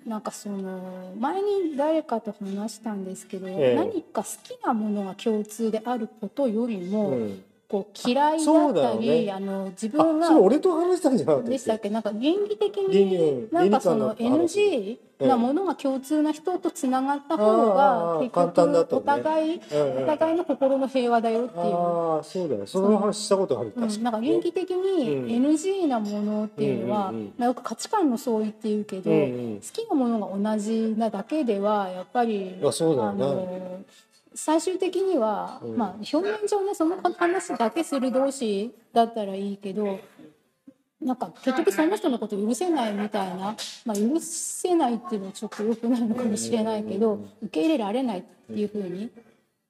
なんかその前に誰かと話したんですけど、ええ。何か好きなものが共通であることよりも、うんこう嫌いだったり、ね。あの自あ分がそれ俺と話したんじゃなかったでしたっけ？なんか倫理的になんかその NG なものが共通な人とつながった方が結局お互いお互いの心の平和だよっていう。ああそうだよその話したことあるうなんか倫理的にうん。NG なものっていうのは、よく価値観の相違っていうけど、好きなものが同じなだけではやっぱりあそうだよあねの最終的には、うん。まあ、表面上ねその話だけする同士だったらいいけどなんか結局その人のこと許せないみたいな、まあ、許せないっていうのはちょっと良くないのかもしれないけど受け入れられないっていう風に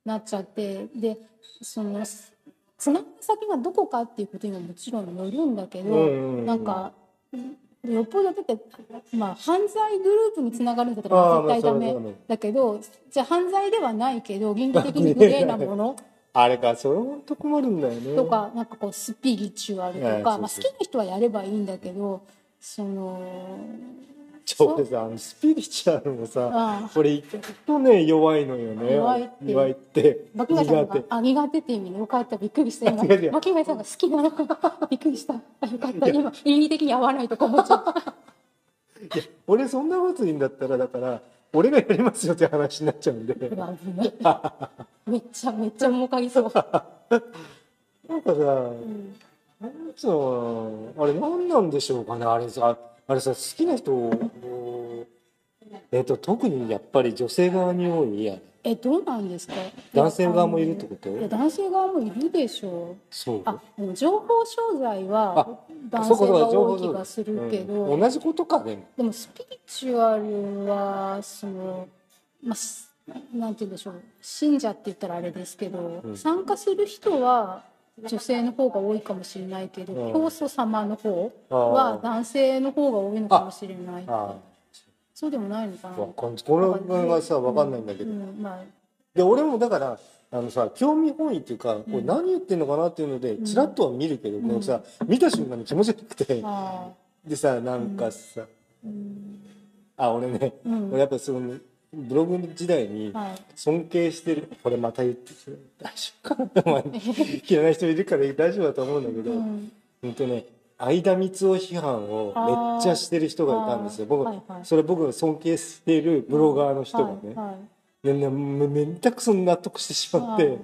なっちゃってでそのつながる先がどこかっていうことにももちろんよるんだけど、なんかよっぽどだって、まあ、犯罪グループにつながるんだったら絶対ダメだけどじゃあ犯罪ではないけど倫理的にグレーなもの？あれかそれほんと困るんだよね。とかなんかこうスピリチュアルとか、まあ、好きな人はやればいいんだけどそのちょ俺さあのスピリチュアルもさあ俺意外とね弱いのよね。弱いって。弱いって。巻貝さんが苦手。あ苦手って意味でよかったびっくりした今巻貝さんが好きなの [LAUGHS] びっくりした。あよかった。今倫理的に合わないとか思っちゃったいや俺そんなこと言うんだったらだから俺がやりますよって話になっちゃうんで。めっちゃめっちゃ儲かりそう、なんかさうん。なんつうのあれ何なんでしょうかねあれさあれさ好きな人えっ、と特にやっぱり女性側に多いやれえどうなんですか？男性側もいるってこと？いや男性側もいるでしょう。そう。あでも情報商材はあ男性が多い気がするけど、うん。同じことかでも。でもスピリチュアルはそのまあしなんて言うんでしょう。信者って言ったらあれですけど、うん。参加する人は女性の方が多いかもしれないけど、うん。教祖様の方は男性の方が多いのかもしれない。あそうでもないのかな。かこれがさわかんないんだけど、うんまあ。で俺もだからあのさ興味本位っていうか、これうん。何言ってんのかなっていうのでん。ちらっとは見るけど、ん。もうさ見た瞬間に気持ち悪くて。あでさなんかさ、あ俺ね、うん。俺やっぱそのブログ時代にはい。尊敬してるこれまた言って [LAUGHS] 大丈夫かな。まあ嫌いな人いるから大丈夫だと思うんだけど、ううん、んとね相田光雄批判をめっちゃしてる人がいたんですよ。僕、はいはい。それ僕が尊敬しているブロガーの人がね、はいはい。いやねめめったくそ納得してしまって、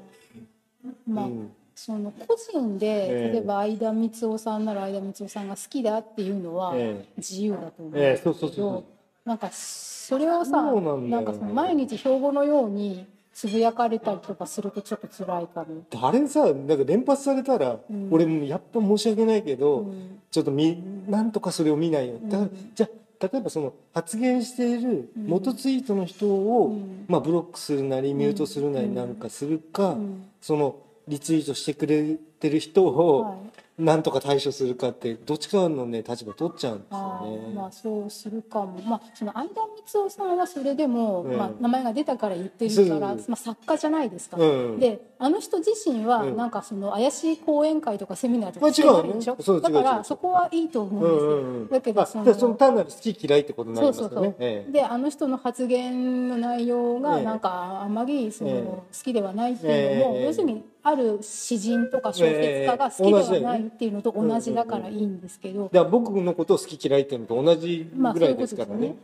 まあ、うん。その個人で、ええ。例えば相田光夫さんなら相田光夫さんが好きだっていうのはえ自由だと思うんえですけど、そうそうそうなんかそれをさそうなんかその毎日標語のようにつぶやかれたりとかするとちょっと辛いかも。あれさなんか連発されたら、うん。俺もやっぱ申し訳ないけど、うん。ちょっとみなんとかそれを見ないよ、だからうんじゃあ例えばその発言しているうん。元ツイートの人を、うん。まあ、ブロックするなりミュートするなりなんかするか、うん。そのリツイートしてくれてる人をはいなんとか対処するかってどっちかのね立場取っちゃうんですあよね。ーまあそうするかも、まあ、その相田光夫さんはそれでも、ええまあ、名前が出たから言ってるから、まあ、作家じゃないですか、うん。であの人自身はうん。なんかその怪しい講演会とかセミナーとまあかしてないでしょ、違うね。そう違うだからそこはいいと思ううんですだけどあそのでその単なる好き嫌いってことになりますよね。そうそうそう。ええ。であの人の発言の内容がええ。なんかあんまりその、ええ。好きではないっていうのも、ええ。要するにある詩人とか小説家が好きではないっていうのと同じだからいいんですけど、だから僕のことを好き嫌いっていうのと同じぐらいですとですねからね。。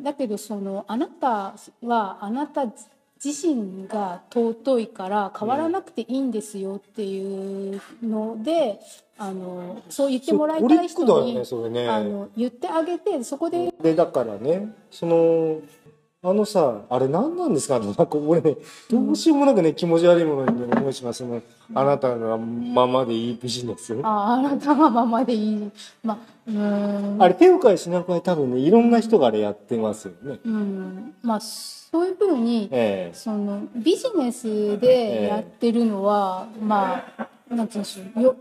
だけどそのあなたはあなた自身が尊いから変わらなくていいんですよっていうので、あのそう言ってもらいたい人に、ねね。あの言ってあげてそこででだからねそのあのさあれ何なんですか？ねなんか俺ねどうしようもなくね気持ち悪いものに思いしますそのあなたのままでいいビジネス。ああなたがままでいい。まあうーん。あれ手を変え品を変え多分ねいろんな人があれやってますよね。うん。まあそういうふうにえそのビジネスでやってるのは、まあなんていうんでしょう。よ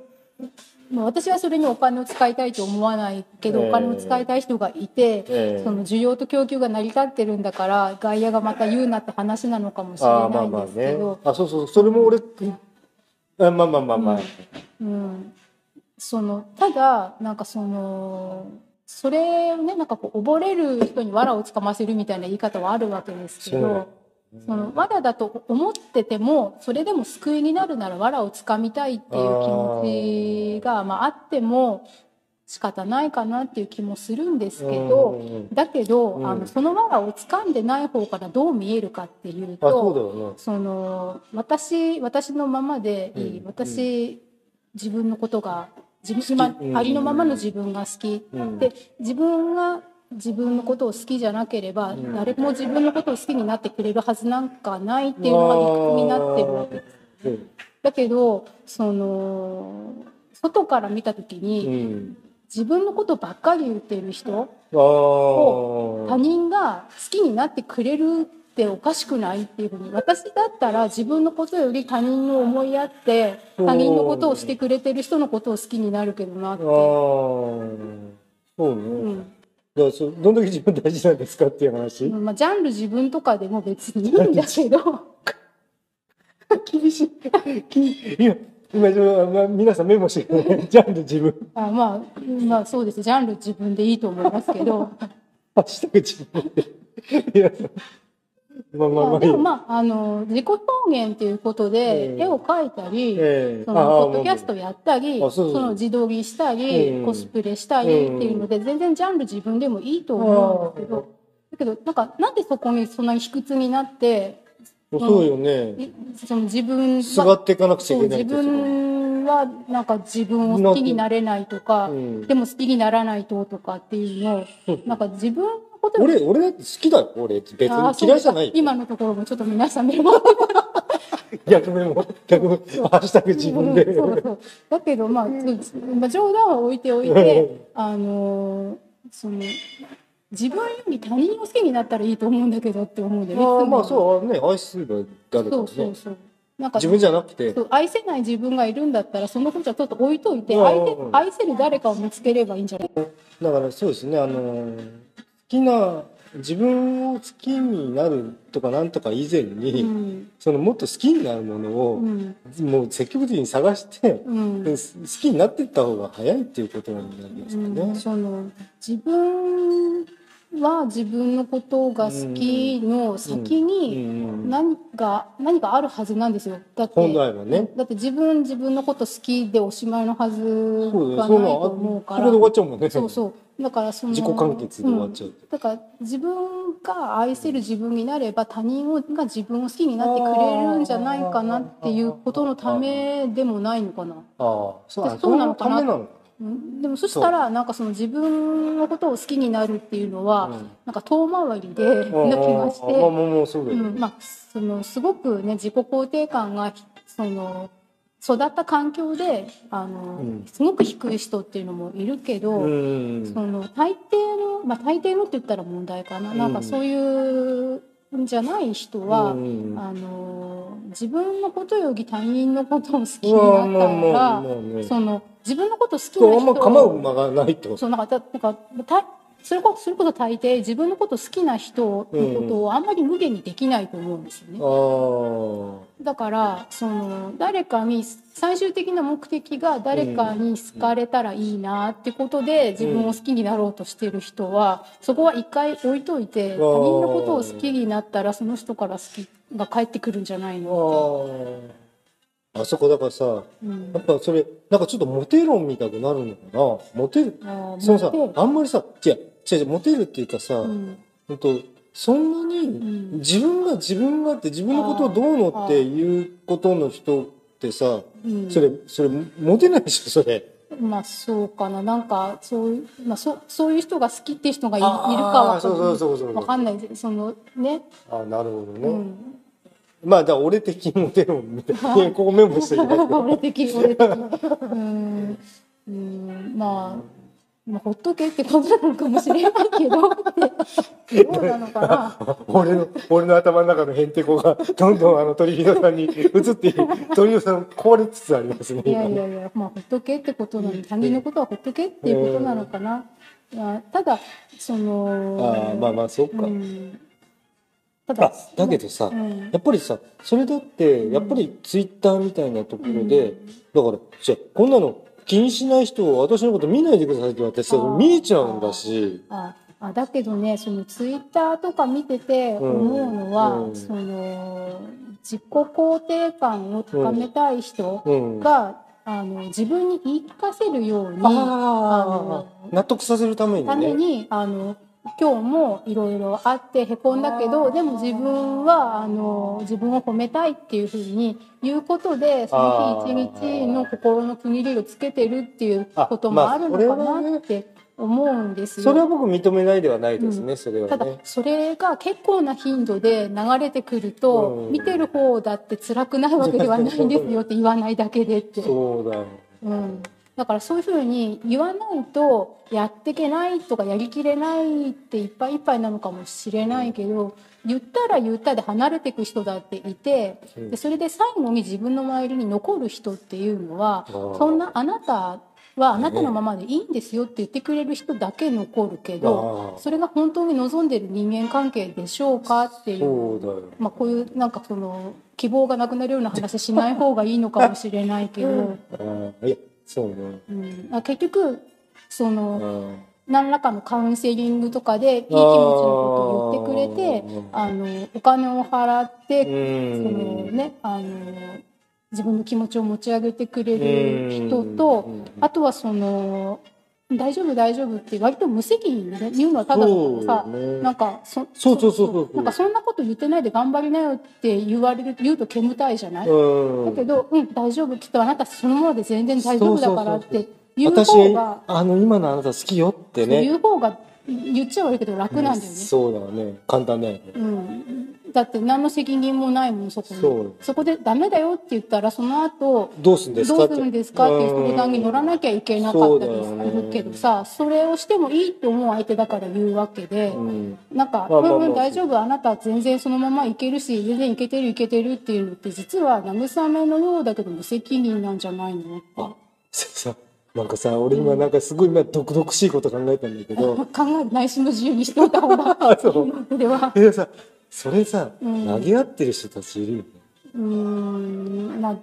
まあ私はそれにお金を使いたいと思わないけど、ええ。お金を使いたい人がいて、ええ。その需要と供給が成り立ってるんだから外野がまた言うなって話なのかもしえれああまあまあないんですけねど、。あそうそうそれも俺あまあまあまあまあ。うん、そのただなんかそのそれをねなんかこう溺れる人に藁をつかませるみたいな言い方はあるわけですけどその藁だと思っててもそれでも救いになるなら藁をつかみたいっていう気持ちがまあ、あっても仕方ないかなっていう気もするんですけど。だけど、うん。あのその藁を掴んでない方からどう見えるかっていうとね。その私私のままでいい、うん。私、自分のことが自分今、うん。ありのままの自分が好き、うん。で自分が自分のことを好きじゃなければ、ん誰も自分のことを好きになってくれるはずなんかないっていうのが理屈になってるわけです。うんだけどその外から見た時うに、ん。自分のことばっかり言ってる人ああ。他人が好きになってくれるっておかしくないっていうふうに私だったら自分のことより他人を思いやって他人のことをしてくれてる人のことを好きになるけどなって。そうね。うんだそどんだけ自分大事なんですかっていう話？まあ、ジャンル自分とかでも別にいいんだけど [LAUGHS] 厳しい。き今、今まあ、皆さんメモしてください。[LAUGHS] ジャンル自分。あ、まあ、まあそうですジャンル自分でいいと思いますけど [LAUGHS] ハッシュタグ自分で。皆さん。まあまあまあ。でもまああの自己表現っていうことでうん絵を描いたり、ええ。そのポッドキャストやったり、あその自撮りしたり、うん。コスプレしたりっていうので、全然ジャンル自分でもいいと思うんだけど、だけど、なんか、なんでそこにそんなに卑屈になって、そうよね。いその自分すがは、っていかなくちゃそいうけない自分はなんか自分を好きになれないとか、うん。でも好きにならないととかっていうのを、なんか自分俺、俺だって好きだよ。俺、別に嫌いじゃないよ。今のところもちょっと皆さんメモ逆メモ、逆メモ、ハッシュタグ自分で。うんそうそう。だけど、まあ、つまあ、冗談は置いておいて、あのーその自分より他人を好きになったらいいと思うんだけどって思うんだよね。まあまあう。そうね、愛すれば誰かそうね。そう。そう。なんか自分じゃなくて。愛せない自分がいるんだったらそのことはちょっと置いといて相手うん愛せる誰かを見つければいいんじゃない？だからそうですね、あのー、好きな、自分を好きになるとかなんとか以前に、うん。そのもっと好きになるものを、うん。もう積極的に探して、うん。で好きになっていった方が早いっていうことなんですかね。うん。その自分は自分のことが好きの先にうん。何か何かあるはずなんですよ。だって本来はね。だって自分自分のこと好きでおしまいのはずがないと思うから。終わっちゃうもんね。そうそうだからその自己完結で終わっちゃう、だから自分が愛せる自分になれば他人をが自分を好きになってくれるんじゃないかなっていうことのためでもないのかな。ああそうあそうなのかな。でもそしたらなんかその自分のことを好きになるっていうのは、う。んなんか遠回りでな気がして、まあ、そのすごくね自己肯定感がその育った環境であの、うん。すごく低い人っていうのもいるけど、うん。その大抵のまあ大抵のって言ったら問題かな、なんかそういうんじゃない人は、うん。あの自分のことより他人のことを好きにまあなったら、まあまあまあね。その自分のこと好きな人そうなんかだなんかたそれこそそれこそ大抵自分のこと好きな人のことをあんまり無限にできないと思うんですよね。ああだからその誰かに最終的な目的が誰かに好かれたらいいなってことで自分を好きになろうとしてる人はそこは一回置いといて他人のことを好きになったらその人から好きが返ってくるんじゃないのああそこだからさって、うん。やっぱそれなんかちょっとモテ論みたくなるのかな。モテる。そのさあんまりさ違う違う違うモテるっていうかさ、うん。ほんとそんなにん。自分が自分がって自分のことをどうのっていうことの人ってさうん。それそれモテないでしょそれ。まあそうかな。なんかそういう、まあ、そそういう人が好きって人がいいるかはそうそうそうそうわかんない。ですそのね、あなるほどね、うん、まあだから俺的モテ論みたいな。[LAUGHS] ここメモしてる [LAUGHS] 俺的俺的うん。うん。まあまあ、ほっとけってことなのかもしれないけどどうなのかな？[LAUGHS] 俺の俺の頭の中のへんてこがどんどんあの鳥人さんに移って鳥人さん壊れつつありますねいやいやいやまあほっとけってことなの他人のことはほっとけっていうことなのかな、いやただそのああまあまあそっか、うん。ただあだけどさ、うん。やっぱりさそれだってやっぱりツイッターみたいなところで、だからじゃあこんなの気にしない人を私のこと見ないでくださいって言われて見えちゃうんだし。ああだけどねそのツイッターとか見てて思うのは、うん。その自己肯定感を高めたい人うん。が、あの自分に言い聞かせるように納得させるためにためねにあの今日もいろいろあってへこんだけどでも自分はあの自分を褒めたいっていうふうに言うことでその日一日の心の区切りをつけてるっていうこともあるのかなって思うんですよ。それは僕認めないではないですね、それはただねそれが結構な頻度で流れてくると、うん。見てる方だって辛くないわけではないんですよって言わないだけでって。そうだようん、だからそういうふうに言わないとやっていけないとかやりきれないっていっぱいいっぱいなのかもしれないけど言ったら言ったで離れていく人だっていてうん。でそれで最後に自分の周りに残る人っていうのはそんなあなたはあなたのままでいいんですよって言ってくれる人だけ残るけどそれが本当に望んでる人間関係でしょうかっていうまあ、こういうなんかその希望がなくなるような話しない方がいいのかもしれないけど。そうね。うん、あ結局そうのん。何らかのカウンセリングとかでいい気持ちのことを言ってくれてああのお金を払って、うん。そのねあの自分の気持ちを持ち上げてくれる人と、うん。あとはその「大丈夫大丈夫」って割と無責任で、ね、言うのはただだからさ、ね。なんかそそうそうそうそう。なんかそんなこと言ってないで頑張りなよって言われる言うと煙たいじゃない、うん。だけど「うん大丈夫きっとあなたそのままで全然大丈夫だから」って言う私方があの今のあなた好きよってね。言う方が言っちゃ悪いけど楽なんだよね。そうだね。簡単だよね。うん、だって何の責任もないもんそこに。そこで「ダメだよ」って言ったらその後どうするんですか？どうするんですか？っていう相談に乗らなきゃいけなかったりするけどさそれをしてもいいって思う相手だから言うわけで、うん。なんか「まあまあまあ。うんうん大丈夫あなたは全然そのままいけるし全然いけてるいけてる」っていうのって実は慰めのようだけど無責任なんじゃないのって。なんかさ俺今なんかすごい今毒々しいこと考えたんだけど。考え内心の自由にしておいた方が。あ [LAUGHS] そう。それは。でさそれさ、うん。投げ合ってる人たちいるよね。うーん。まあ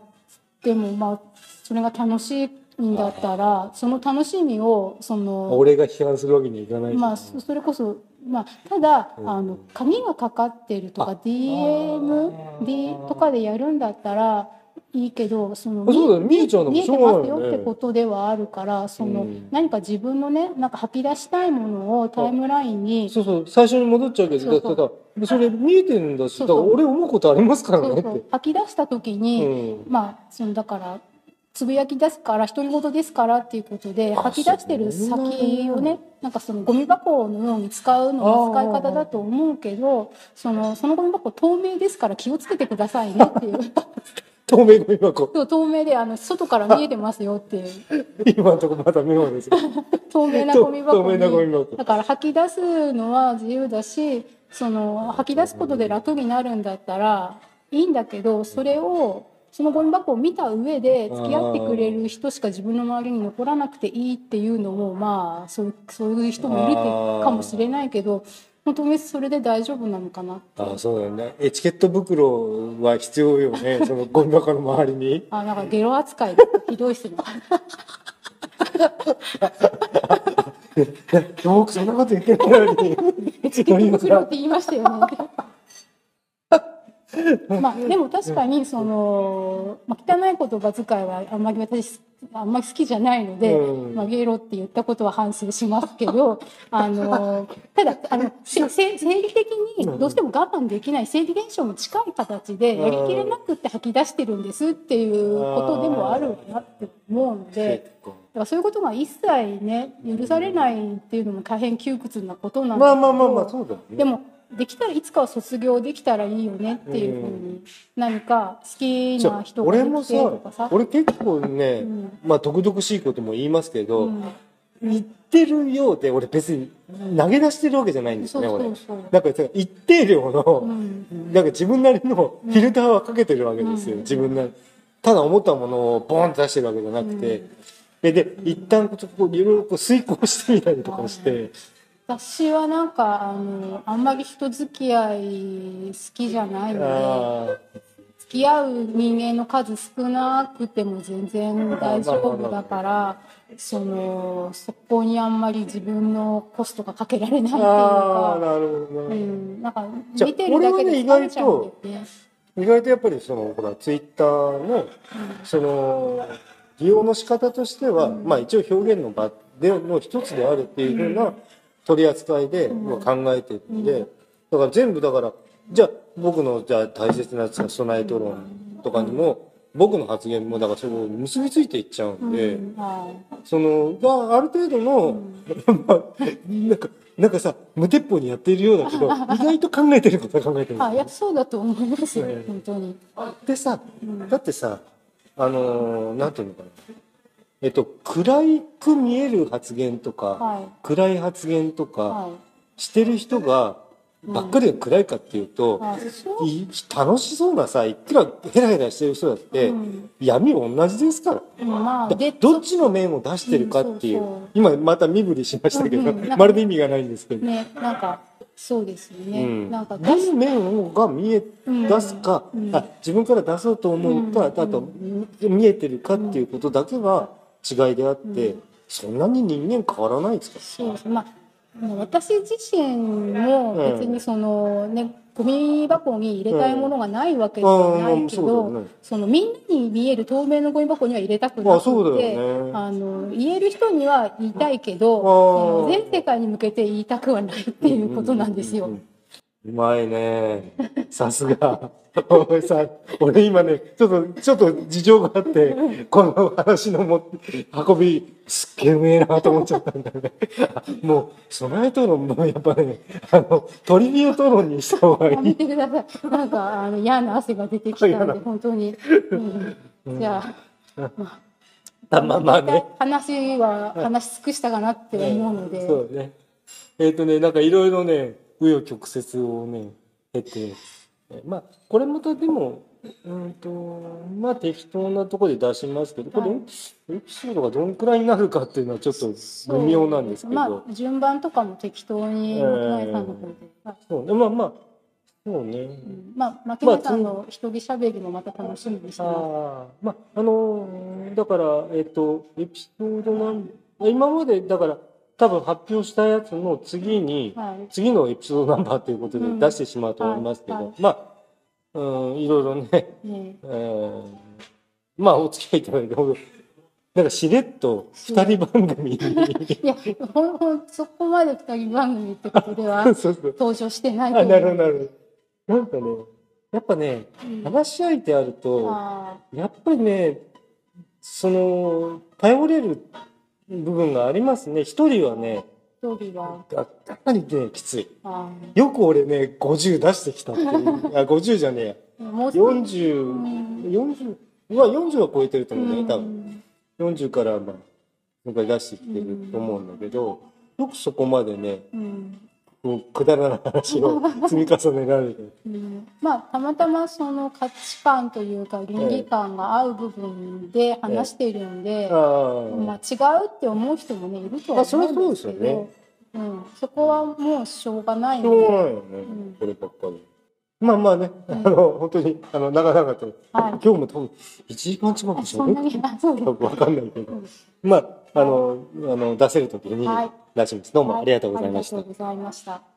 でもまあそれが楽しいんだったらその楽しみをその俺が批判するわけにはいかないまあそそれこそまあただうん。あの鍵がかかってるとかあ DM D とかでやるんだったらいいけどそのあそうだよ。見えちゃうのもしてょうがまないよね。すよってことではあるからその、うん。何か自分のねなんか吐き出したいものをタイムラインにそうそう。最初に戻っちゃうけどそうそうそれ見えてるんだしだから俺思うことありますからねって。吐き出した時に、うん。まあそのだからつぶやき出すから独り言ですからっていうことであ吐き出してる先をねなんかそのゴミ箱のように使うのも使い方だと思うけどそのそのゴミ箱透明ですから気をつけてくださいねっていう。[LAUGHS] 透明ゴミ箱。そう透明であの外から見えてますよっていう。[LAUGHS] 今のところまだメモですよ。[LAUGHS] 透明なゴミ箱透明なゴミに箱。だから吐き出すのは自由だしその吐き出すことで楽になるんだったらいいんだけどそれをそのゴミ箱を見た上で付き合ってくれる人しか自分の周りに残らなくていいっていうのもまあそうそういう人もいるかもしれないけど本当にそれで大丈夫なのかなあそうだよね。エチケット袋は必要よね。[LAUGHS] そのゴミ箱の周りに。あなんかゲロ扱いひどいっすね僕そんなこと言ってないのに。エチケット袋って言いましたよね。まあでも確かにその、まあ、汚い言葉遣いはあんまり私あんまり好きじゃないので、うん。まあ、ゲロって言ったことは反省しますけど [LAUGHS] あのただあの生理的にどうしても我慢できない生理現象に近い形でやりきれなくって吐き出してるんですっていうことでもあるなって思うので。だからそういうことが一切ね許されないっていうのも大変窮屈なことなんだけどまあまあまあまあそうだよね。でもできたらいつかは卒業できたらいいよねっていうふうに何か好きな人ができ俺もさてとかさ。俺結構ね、うん。まあ毒々しいことも言いますけど、うん。言ってるようで俺別に投げ出してるわけじゃないんですね俺そうそう。なんかさ一定量の、うん。なんか自分なりのフィルターはかけてるわけですよ、うん。自分なり。ただ思ったものをボンって出してるわけじゃなくて、でで一旦こういろいろこう遂行してみたりとかして、私はなんかあのあんまり人付き合い好きじゃないのであ付き合う人間の数少なくても全然大丈夫だからそのそこにあんまり自分のコストがかけられないっていうか。なるほどうね、ん、なんか見てるだけで疲れちゃうんだよね。意外とやっぱりそのほらツイッターのその利用の仕方としては、まあ一応表現の場での一つであるっていうふうな取り扱いでうん。考えてるん。で、だから全部だからじゃあ僕のじゃあ大切な備え討論とかにも僕の発言もだからそれを結びついていっちゃうんで、うん。はそのがある程度の、[LAUGHS] まあなんかなんかさ無鉄砲にやっているようだけど [LAUGHS] 意外と考えてることは考えてる。い、あいやそうだと思いますよね本当に。でさうん。だってさあのーなんていうのかな。えっと暗く見える発言とか、は暗い発言といかはしてる人がばっかりが暗いかっていうとう。い。楽しそうなさいくらヘラヘラしてる人だって、うん。闇同じですから。うんまあどっちの面を出してるかっていう,、うんそうそう。今また身振りしましたけど、まるで意味がないんですけど、ねなんかそうですよね。うん。なんかどの面が見え出すか、うん。あ自分から出そうと思うか、うん。あと見えてるかっていうことだけが違いであって、うん。そんなに人間変わらないですか？そうです。まあ私自身も別にそのね、ゴミ箱に入れたいものがないわけではないけど、うん。うん。そのみんなに見える透明のゴミ箱には入れたくなくてよね。あの言える人には言いたいけど、全世界に向けて言いたくはないっていうことなんですよ。ううまいね。さすが。おいさ俺今ねちょっとちょっと事情があってこの話のも運びすっげえうめえなと思っちゃったんだよね。もう備え討論もやっぱねあのトリビア討論にした方がいい。てください。なんかあの嫌な汗が出てきたんで本当に。うん。じゃあ。あまあまあね。話は話し尽くしたかなって思うので、そうね。えっ、とねなんかいろいろね紆余曲折をね経てえまあこれまたでもうんとまあ適当なところで出しますけどこれ、はいエピソードがどんくらいになるかっていうのはちょっと微妙なんですけど。まあ順番とかも適当に牧前さんの方で、はいそうねまあまあそうね、うん。まあ牧前さんの一人喋りもまた楽しみにしてます。ああまああのーだからえっ、とエピソードなん今までだから多分発表したやつの次に、はい。次のエピソードナンバーということでうん。出してしまうと思いますけど、はい。はいまあ、うん、いろいろね、ね。えーまあお付き合いいただいてなんかしれっと二人番組に。いやほんほんそこまで二人番組ってことでは [LAUGHS] 登場してないとあ思う。なるほどなるなんかねやっぱねうん。話し相手あるとあやっぱりねその頼れる部分がありますね。一人はねー一人は。がかなりねきつい。あよく俺ね50出してきたっていう。[LAUGHS] あ50じゃねえもう少し。40、40、うわ、40は超えてると思うね、多分。40から、まあ、今回出してきてると思うんだけど、よくそこまでね、うんこうくだらない話を [LAUGHS] 積み重ねられて。うん。まあたまたまその価値観というか倫理観が合う部分で話しているので、あまあ、あ。違うって思う人もねいるとは思うんですけどそうですよね。うん、そこはもうしょうがない。しので、ょうがないよね、ん。こればっかり。まあまあね、あの、本当に、あの、長々と、はい。今日も多分、1時間近くあそんな喋ってにあそうですわかんないけど。うん。まあ、あの、あの、出せるときにはいす。どうもありがとうございましたはありがとう。ございました。